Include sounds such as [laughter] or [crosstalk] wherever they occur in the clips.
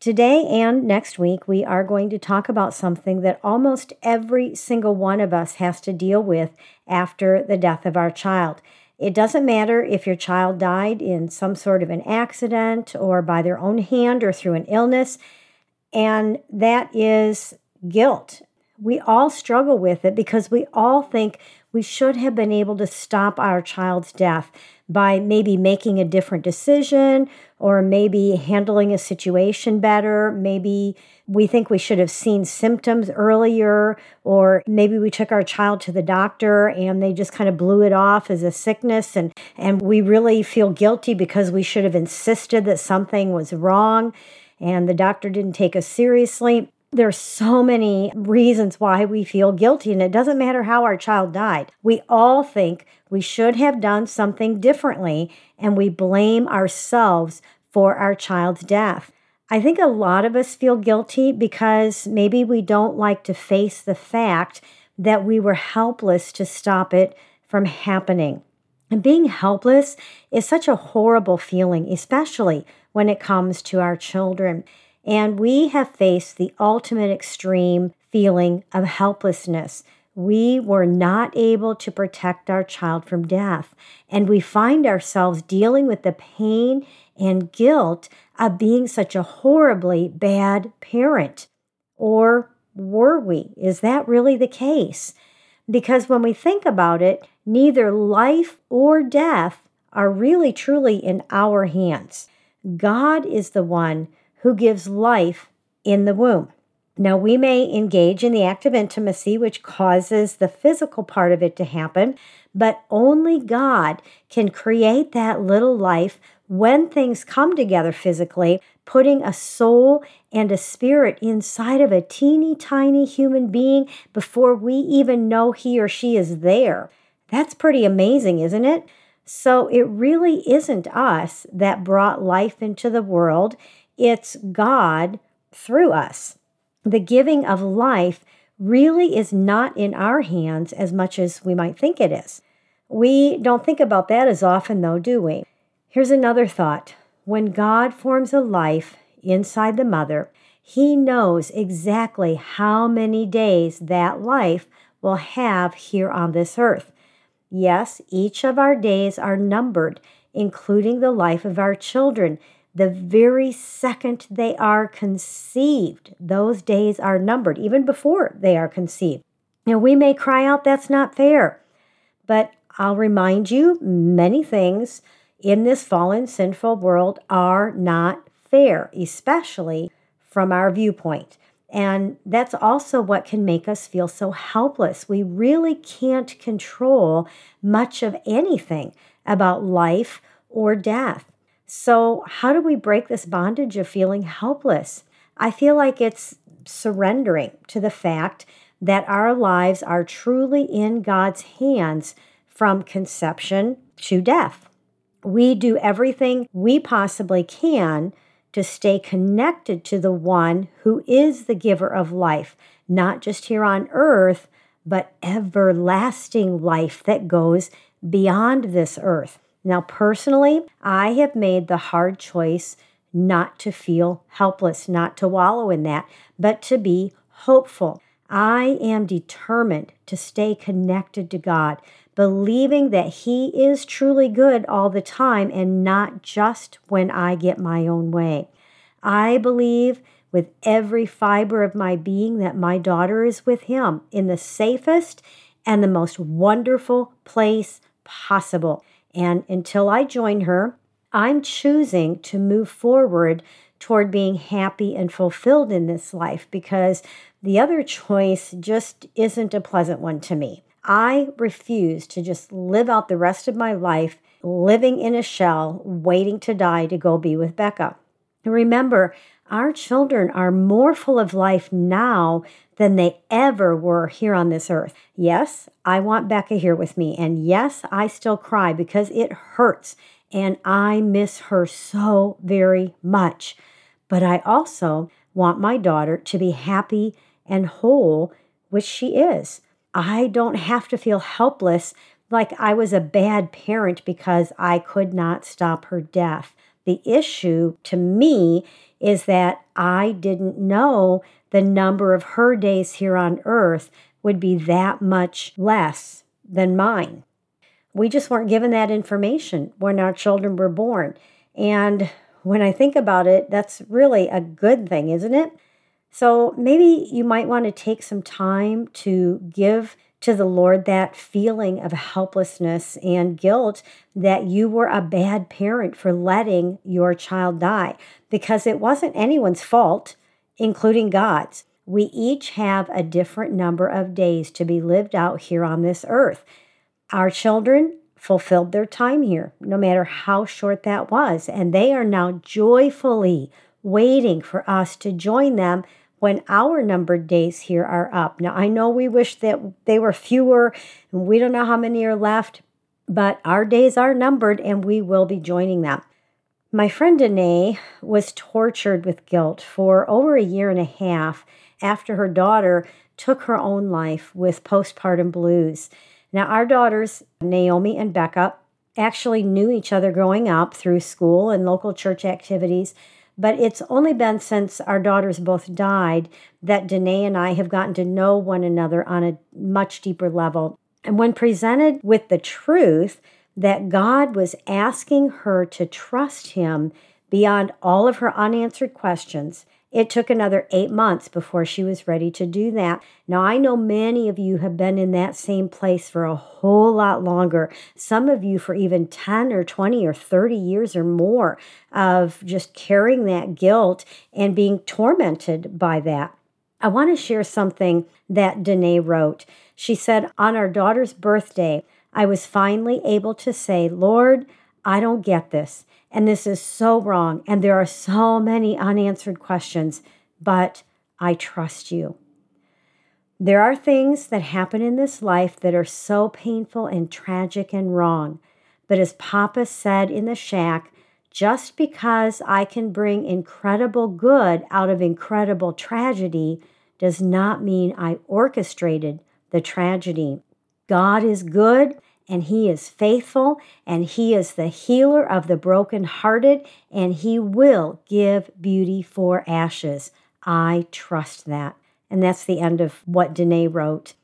Today and next week, we are going to talk about something that almost every single one of us has to deal with after the death of our child. It doesn't matter if your child died in some sort of an accident or by their own hand or through an illness, and that is guilt. We all struggle with it because we all think we should have been able to stop our child's death by maybe making a different decision or maybe handling a situation better. Maybe we think we should have seen symptoms earlier, or maybe we took our child to the doctor and they just kind of blew it off as a sickness. And, and we really feel guilty because we should have insisted that something was wrong and the doctor didn't take us seriously. There's so many reasons why we feel guilty, and it doesn't matter how our child died. We all think we should have done something differently, and we blame ourselves for our child's death. I think a lot of us feel guilty because maybe we don't like to face the fact that we were helpless to stop it from happening. And being helpless is such a horrible feeling, especially when it comes to our children. And we have faced the ultimate extreme feeling of helplessness. We were not able to protect our child from death. And we find ourselves dealing with the pain and guilt of being such a horribly bad parent. Or were we? Is that really the case? Because when we think about it, neither life or death are really truly in our hands. God is the one who gives life in the womb. Now, we may engage in the act of intimacy, which causes the physical part of it to happen, but only God can create that little life when things come together physically, putting a soul and a spirit inside of a teeny tiny human being before we even know he or she is there. That's pretty amazing, isn't it? So it really isn't us that brought life into the world. It's God through us. The giving of life really is not in our hands as much as we might think it is. We don't think about that as often, though, do we? Here's another thought when God forms a life inside the mother, He knows exactly how many days that life will have here on this earth. Yes, each of our days are numbered, including the life of our children the very second they are conceived. Those days are numbered, even before they are conceived. Now, we may cry out, that's not fair. But I'll remind you, many things in this fallen, sinful world are not fair, especially from our viewpoint. And that's also what can make us feel so helpless. We really can't control much of anything about life or death. So, how do we break this bondage of feeling helpless? I feel like it's surrendering to the fact that our lives are truly in God's hands from conception to death. We do everything we possibly can to stay connected to the one who is the giver of life, not just here on earth, but everlasting life that goes beyond this earth. Now, personally, I have made the hard choice not to feel helpless, not to wallow in that, but to be hopeful. I am determined to stay connected to God, believing that He is truly good all the time and not just when I get my own way. I believe with every fiber of my being that my daughter is with Him in the safest and the most wonderful place possible. And until I join her, I'm choosing to move forward toward being happy and fulfilled in this life because the other choice just isn't a pleasant one to me. I refuse to just live out the rest of my life living in a shell, waiting to die to go be with Becca. Remember, our children are more full of life now than they ever were here on this earth. Yes, I want Becca here with me. And yes, I still cry because it hurts and I miss her so very much. But I also want my daughter to be happy and whole, which she is. I don't have to feel helpless like I was a bad parent because I could not stop her death. The issue to me is that I didn't know the number of her days here on earth would be that much less than mine. We just weren't given that information when our children were born. And when I think about it, that's really a good thing, isn't it? So maybe you might want to take some time to give to the Lord that feeling of helplessness and guilt that you were a bad parent for letting your child die because it wasn't anyone's fault, including God's. We each have a different number of days to be lived out here on this earth. Our children fulfilled their time here, no matter how short that was, and they are now joyfully waiting for us to join them when our numbered days here are up. Now, I know we wish that they were fewer, and we don't know how many are left, but our days are numbered and we will be joining them. My friend Danae was tortured with guilt for over a year and a half after her daughter took her own life with postpartum blues. Now, our daughters, Naomi and Becca, actually knew each other growing up through school and local church activities. But it's only been since our daughters both died that Danae and I have gotten to know one another on a much deeper level. And when presented with the truth that God was asking her to trust Him beyond all of her unanswered questions, it took another eight months before she was ready to do that. Now, I know many of you have been in that same place for a whole lot longer. Some of you for even 10 or 20 or 30 years or more of just carrying that guilt and being tormented by that. I want to share something that Danae wrote. She said, On our daughter's birthday, I was finally able to say, Lord, I don't get this. And this is so wrong. And there are so many unanswered questions, but I trust you. There are things that happen in this life that are so painful and tragic and wrong. But as Papa said in the shack, just because I can bring incredible good out of incredible tragedy does not mean I orchestrated the tragedy. God is good and he is faithful and he is the healer of the brokenhearted and he will give beauty for ashes. I trust that. And that's the end of what Danae wrote.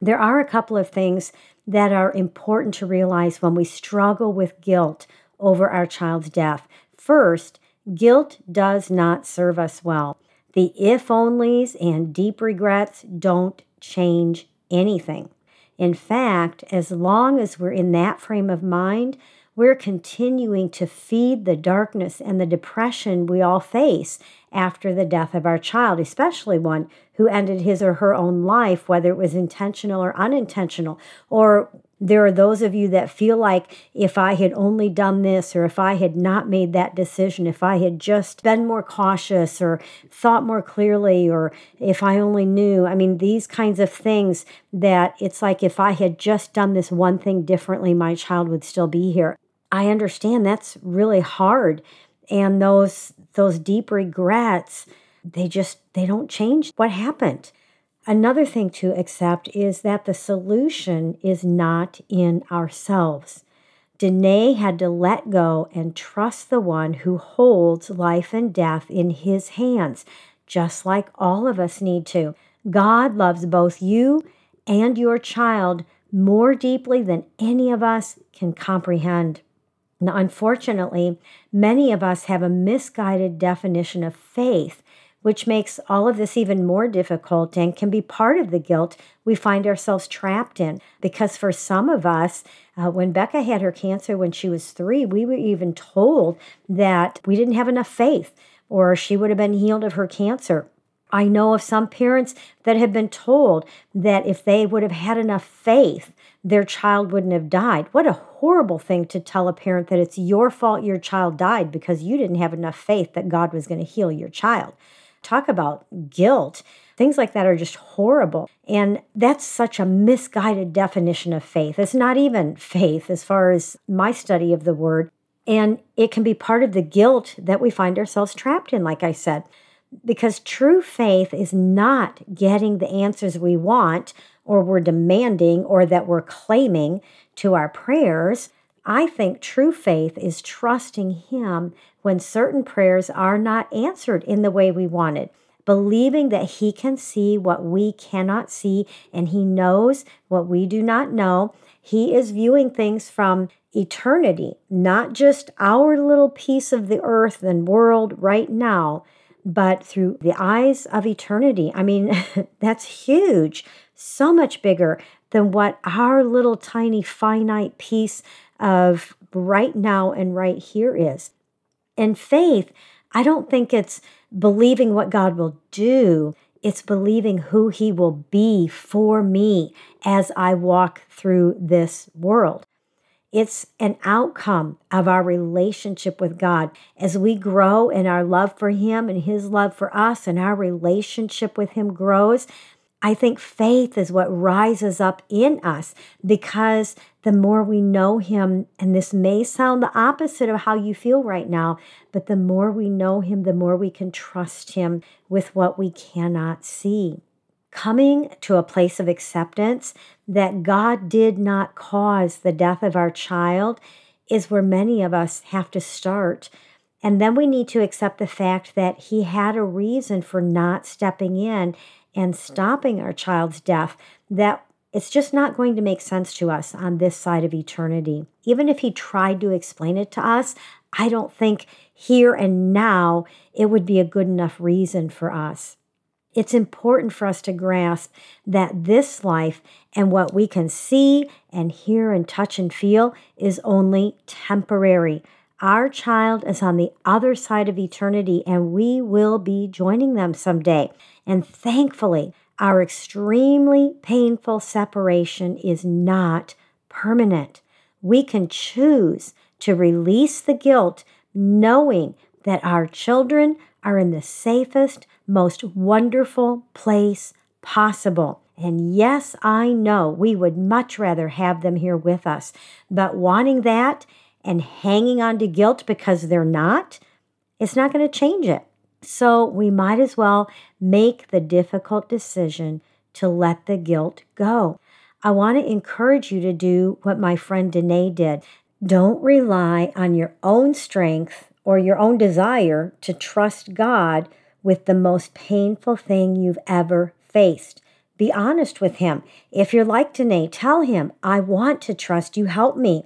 There are a couple of things that are important to realize when we struggle with guilt over our child's death. First, guilt does not serve us well. The if onlys and deep regrets don't change anything. In fact, as long as we're in that frame of mind, we're continuing to feed the darkness and the depression we all face after the death of our child, especially one who ended his or her own life, whether it was intentional or unintentional, or there are those of you that feel like if I had only done this, or if I had not made that decision, if I had just been more cautious or thought more clearly, or if I only knew. I mean, these kinds of things that it's like if I had just done this one thing differently, my child would still be here. I understand that's really hard. And those those deep regrets, they just they don't change what happened. Another thing to accept is that the solution is not in ourselves. Danae had to let go and trust the one who holds life and death in his hands, just like all of us need to. God loves both you and your child more deeply than any of us can comprehend. Now, unfortunately, many of us have a misguided definition of faith which makes all of this even more difficult and can be part of the guilt we find ourselves trapped in. Because for some of us, uh, when Becca had her cancer when she was three, we were even told that we didn't have enough faith or she would have been healed of her cancer. I know of some parents that have been told that if they would have had enough faith, their child wouldn't have died. What a horrible thing to tell a parent that it's your fault your child died because you didn't have enough faith that God was going to heal your child. Talk about guilt. Things like that are just horrible. And that's such a misguided definition of faith. It's not even faith as far as my study of the word. And it can be part of the guilt that we find ourselves trapped in, like I said. Because true faith is not getting the answers we want or we're demanding or that we're claiming to our prayers. I think true faith is trusting Him when certain prayers are not answered in the way we wanted believing that He can see what we cannot see and He knows what we do not know. He is viewing things from eternity, not just our little piece of the earth and world right now, but through the eyes of eternity. I mean, [laughs] that's huge, so much bigger than what our little tiny finite piece of right now and right here is. And faith, I don't think it's believing what God will do. It's believing who He will be for me as I walk through this world. It's an outcome of our relationship with God. As we grow in our love for Him and His love for us, and our relationship with Him grows, I think faith is what rises up in us because the more we know Him, and this may sound the opposite of how you feel right now, but the more we know Him, the more we can trust Him with what we cannot see. Coming to a place of acceptance that God did not cause the death of our child is where many of us have to start. And then we need to accept the fact that He had a reason for not stepping in and stopping our child's death that it's just not going to make sense to us on this side of eternity. Even if he tried to explain it to us, I don't think here and now it would be a good enough reason for us. It's important for us to grasp that this life and what we can see and hear and touch and feel is only temporary. Our child is on the other side of eternity and we will be joining them someday. And thankfully, our extremely painful separation is not permanent. We can choose to release the guilt knowing that our children are in the safest, most wonderful place possible. And yes, I know we would much rather have them here with us, but wanting that and hanging on to guilt because they're not, it's not going to change it. So we might as well make the difficult decision to let the guilt go. I want to encourage you to do what my friend Danae did. Don't rely on your own strength or your own desire to trust God with the most painful thing you've ever faced. Be honest with Him. If you're like Danae, tell Him, I want to trust you, help me.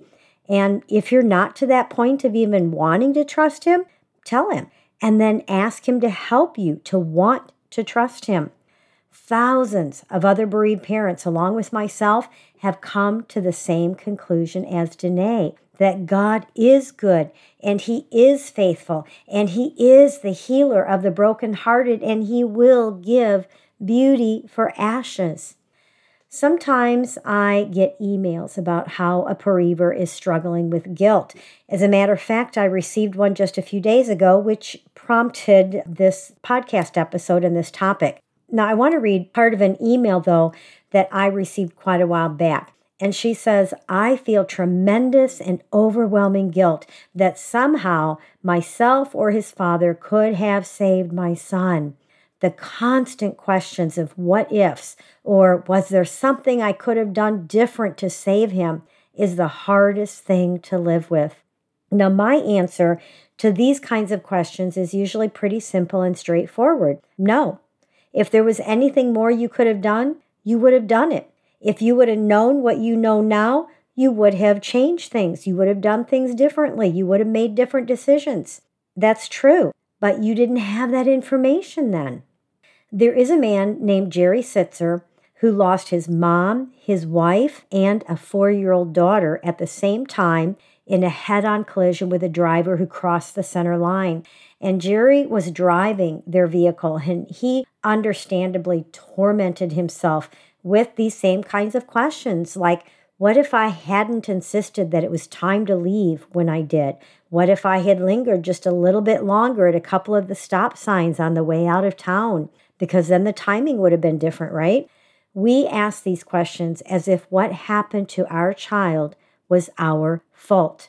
And if you're not to that point of even wanting to trust Him, tell Him and then ask Him to help you to want to trust Him. Thousands of other bereaved parents, along with myself, have come to the same conclusion as Danae that God is good and He is faithful and He is the healer of the brokenhearted and He will give beauty for ashes. Sometimes I get emails about how a bereaver is struggling with guilt. As a matter of fact, I received one just a few days ago, which prompted this podcast episode and this topic. Now, I want to read part of an email, though, that I received quite a while back. And she says, I feel tremendous and overwhelming guilt that somehow myself or his father could have saved my son the constant questions of what ifs or was there something I could have done different to save him is the hardest thing to live with. Now, my answer to these kinds of questions is usually pretty simple and straightforward no. If there was anything more you could have done, you would have done it. If you would have known what you know now, you would have changed things. You would have done things differently. You would have made different decisions. That's true. But you didn't have that information then. There is a man named Jerry Sittser who lost his mom, his wife, and a four year old daughter at the same time in a head on collision with a driver who crossed the center line. And Jerry was driving their vehicle, and he understandably tormented himself with these same kinds of questions like, what if I hadn't insisted that it was time to leave when I did? What if I had lingered just a little bit longer at a couple of the stop signs on the way out of town? Because then the timing would have been different, right? We ask these questions as if what happened to our child was our fault.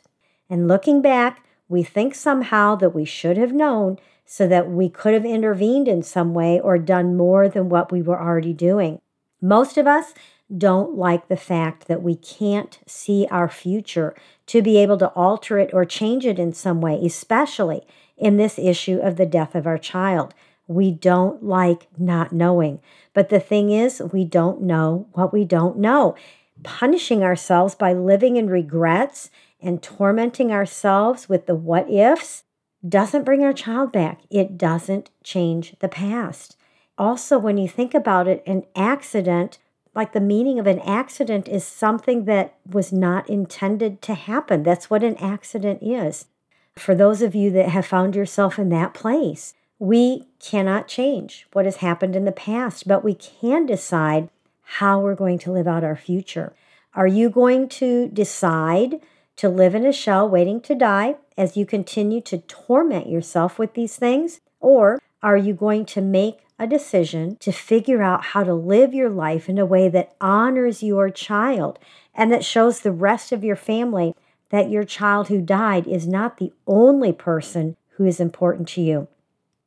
And looking back, we think somehow that we should have known so that we could have intervened in some way or done more than what we were already doing. Most of us don't like the fact that we can't see our future to be able to alter it or change it in some way, especially in this issue of the death of our child. We don't like not knowing. But the thing is, we don't know what we don't know. Punishing ourselves by living in regrets and tormenting ourselves with the what ifs doesn't bring our child back. It doesn't change the past. Also, when you think about it, an accident, like the meaning of an accident, is something that was not intended to happen. That's what an accident is. For those of you that have found yourself in that place, we cannot change what has happened in the past, but we can decide how we're going to live out our future. Are you going to decide to live in a shell waiting to die as you continue to torment yourself with these things? Or are you going to make a decision to figure out how to live your life in a way that honors your child and that shows the rest of your family that your child who died is not the only person who is important to you?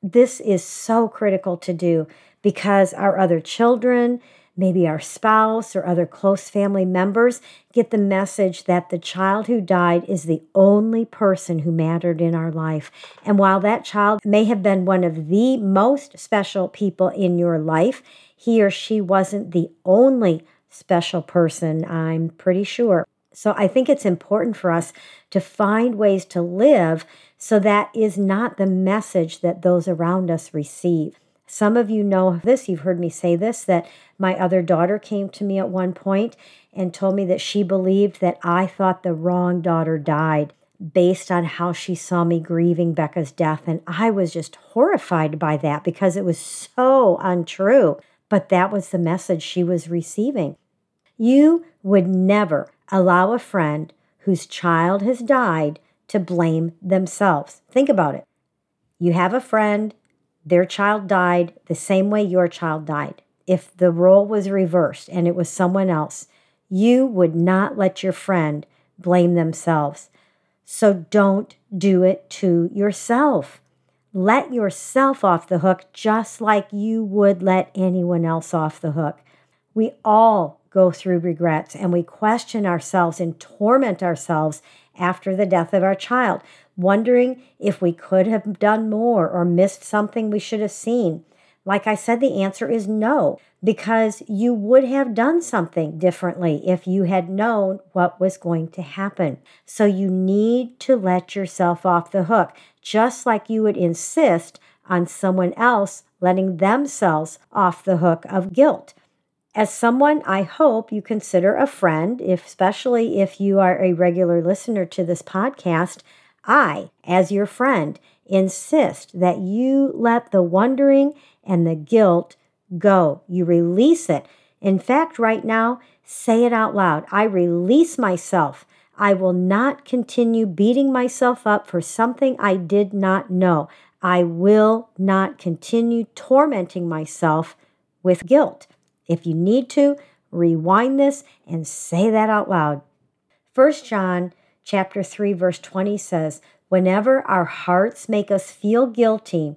This is so critical to do because our other children, maybe our spouse or other close family members get the message that the child who died is the only person who mattered in our life. And while that child may have been one of the most special people in your life, he or she wasn't the only special person, I'm pretty sure. So I think it's important for us to find ways to live so that is not the message that those around us receive. Some of you know this, you've heard me say this, that my other daughter came to me at one point and told me that she believed that I thought the wrong daughter died based on how she saw me grieving Becca's death. And I was just horrified by that because it was so untrue. But that was the message she was receiving. You would never allow a friend whose child has died to blame themselves. Think about it. You have a friend, their child died the same way your child died. If the role was reversed and it was someone else, you would not let your friend blame themselves. So don't do it to yourself. Let yourself off the hook just like you would let anyone else off the hook. We all go through regrets and we question ourselves and torment ourselves after the death of our child wondering if we could have done more or missed something we should have seen. Like I said, the answer is no, because you would have done something differently if you had known what was going to happen. So you need to let yourself off the hook, just like you would insist on someone else letting themselves off the hook of guilt. As someone I hope you consider a friend, if, especially if you are a regular listener to this podcast, I, as your friend, insist that you let the wondering and the guilt go. You release it. In fact, right now, say it out loud I release myself. I will not continue beating myself up for something I did not know. I will not continue tormenting myself with guilt. If you need to, rewind this and say that out loud. 1 John chapter 3 verse 20 says, "Whenever our hearts make us feel guilty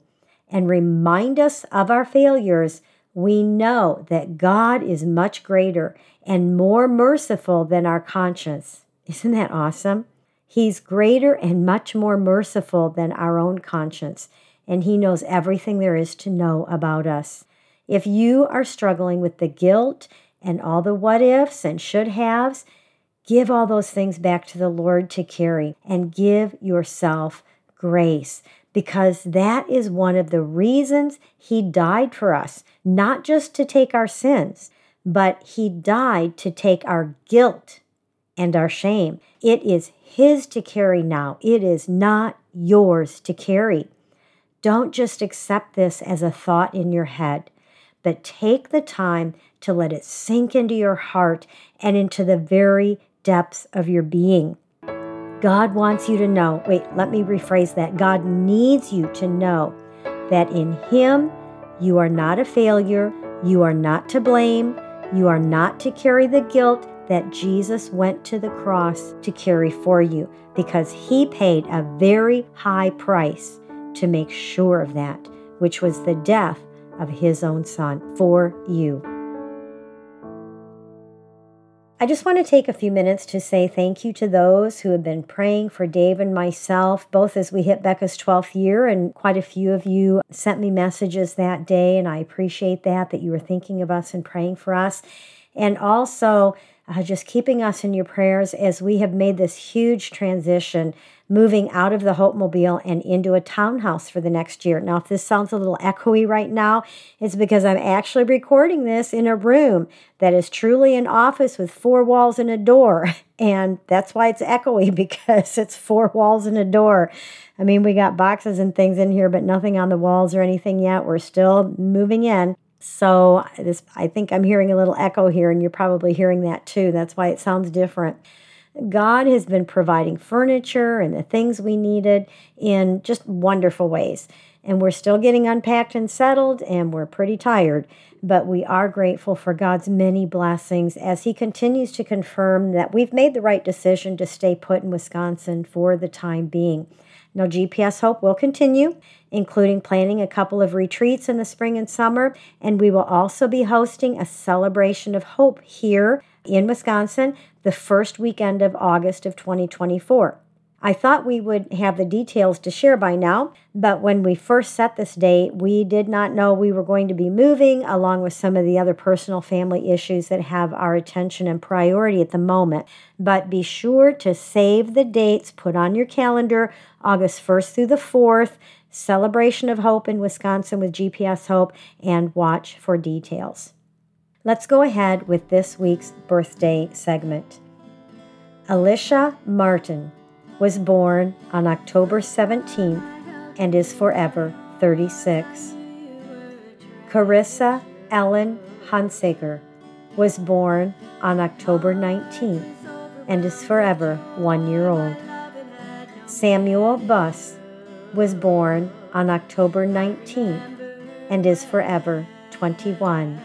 and remind us of our failures, we know that God is much greater and more merciful than our conscience." Isn't that awesome? He's greater and much more merciful than our own conscience, and he knows everything there is to know about us. If you are struggling with the guilt and all the what ifs and should haves, Give all those things back to the Lord to carry and give yourself grace because that is one of the reasons He died for us, not just to take our sins, but He died to take our guilt and our shame. It is His to carry now, it is not yours to carry. Don't just accept this as a thought in your head, but take the time to let it sink into your heart and into the very depths of your being. God wants you to know, wait, let me rephrase that. God needs you to know that in Him you are not a failure, you are not to blame, you are not to carry the guilt that Jesus went to the cross to carry for you because He paid a very high price to make sure of that, which was the death of His own Son for you. I just want to take a few minutes to say thank you to those who have been praying for Dave and myself, both as we hit Becca's 12th year, and quite a few of you sent me messages that day, and I appreciate that, that you were thinking of us and praying for us. And also, uh, just keeping us in your prayers as we have made this huge transition moving out of the Hope Mobile and into a townhouse for the next year. Now, if this sounds a little echoey right now, it's because I'm actually recording this in a room that is truly an office with four walls and a door. [laughs] And that's why it's echoey [laughs] because it's four walls and a door. I mean, we got boxes and things in here, but nothing on the walls or anything yet. We're still moving in. So this I think I'm hearing a little echo here and you're probably hearing that too. That's why it sounds different. God has been providing furniture and the things we needed in just wonderful ways. And we're still getting unpacked and settled, and we're pretty tired. But we are grateful for God's many blessings as He continues to confirm that we've made the right decision to stay put in Wisconsin for the time being. Now, GPS Hope will continue, including planning a couple of retreats in the spring and summer, and we will also be hosting a celebration of hope here in Wisconsin the first weekend of August of 2024. I thought we would have the details to share by now, but when we first set this date, we did not know we were going to be moving, along with some of the other personal family issues that have our attention and priority at the moment. But be sure to save the dates, put on your calendar August 1st through the 4th, Celebration of Hope in Wisconsin with GPS Hope, and watch for details. Let's go ahead with this week's birthday segment. Alicia Martin was born on October 17th and is forever 36. Carissa Ellen Hunsaker was born on October 19th and is forever one year old. Samuel Buss was born on October 19th and is forever 21.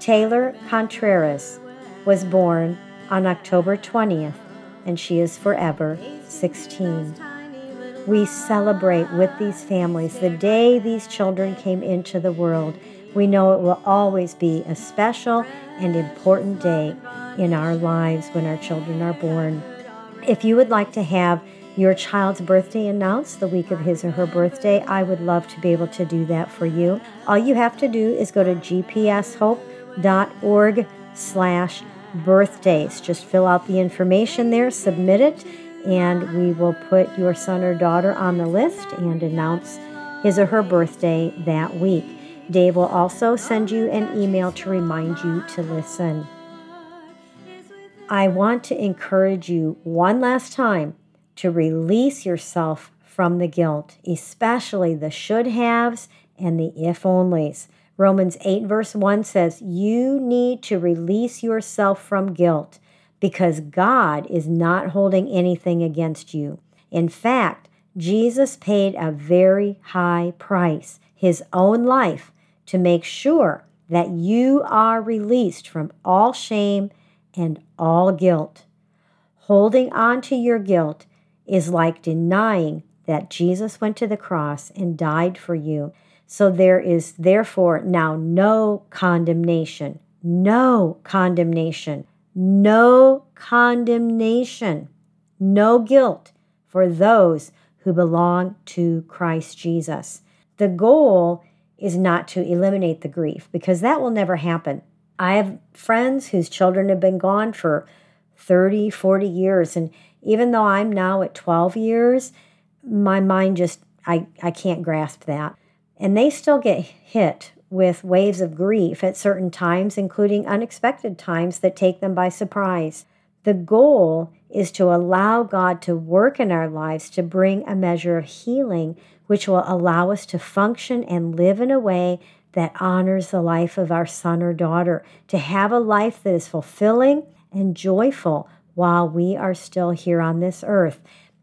Taylor Contreras was born on October 20th, and she is forever 16. We celebrate with these families the day these children came into the world. We know it will always be a special and important day in our lives when our children are born. If you would like to have your child's birthday announced the week of his or her birthday, I would love to be able to do that for you. All you have to do is go to GPS Hope org slash birthdays. Just fill out the information there, submit it, and we will put your son or daughter on the list and announce his or her birthday that week. Dave will also send you an email to remind you to listen. I want to encourage you one last time to release yourself from the guilt, especially the should haves and the if onlys. Romans 8, verse 1 says, You need to release yourself from guilt because God is not holding anything against you. In fact, Jesus paid a very high price, his own life, to make sure that you are released from all shame and all guilt. Holding on to your guilt is like denying that Jesus went to the cross and died for you. So there is therefore now no condemnation, no condemnation, no condemnation, no guilt for those who belong to Christ Jesus. The goal is not to eliminate the grief because that will never happen. I have friends whose children have been gone for 30, 40 years. And even though I'm now at 12 years, my mind just, I, I can't grasp that. And they still get hit with waves of grief at certain times, including unexpected times that take them by surprise. The goal is to allow God to work in our lives to bring a measure of healing which will allow us to function and live in a way that honors the life of our son or daughter, to have a life that is fulfilling and joyful while we are still here on this earth.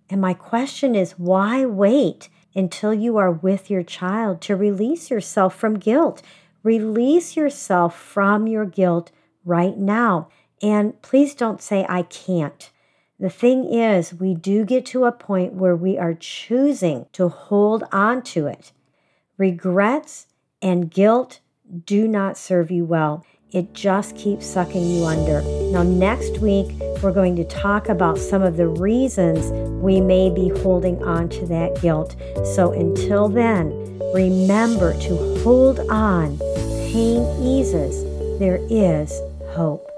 And my question is why wait until you are with your child to release yourself from guilt? Release yourself from your guilt right now. And please don't say, I can't. The thing is, we do get to a point where we are choosing to hold on to it. Regrets and guilt do not serve you well. It just keeps sucking you under. Now, next week, we're going to talk about some of the reasons we may be holding on to that guilt. So, until then, remember to hold on. Pain eases. There is hope.